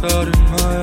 Thought in mind.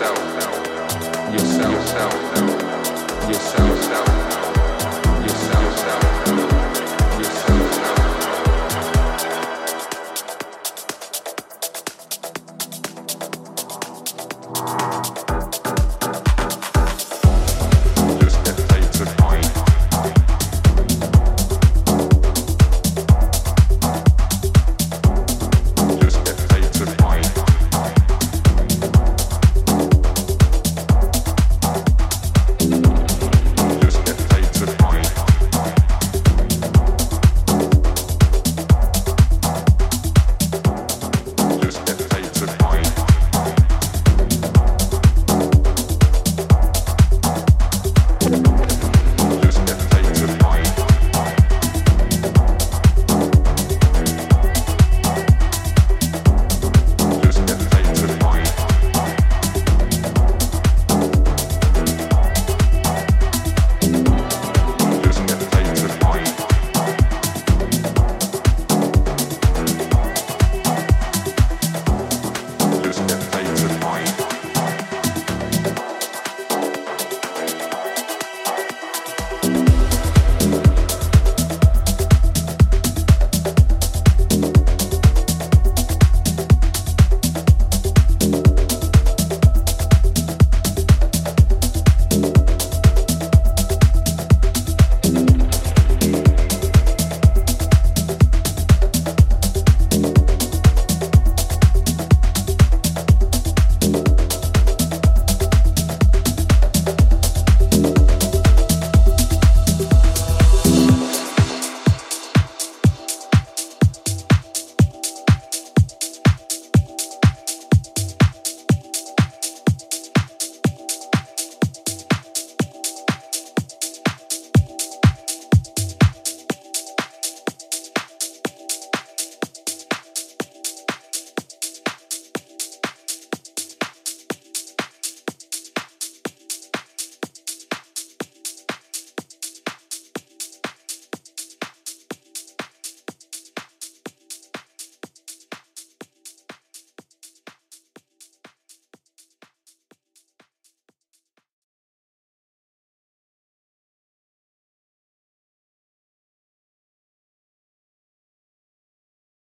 Yourself. Yourself. Yourself. Yourself.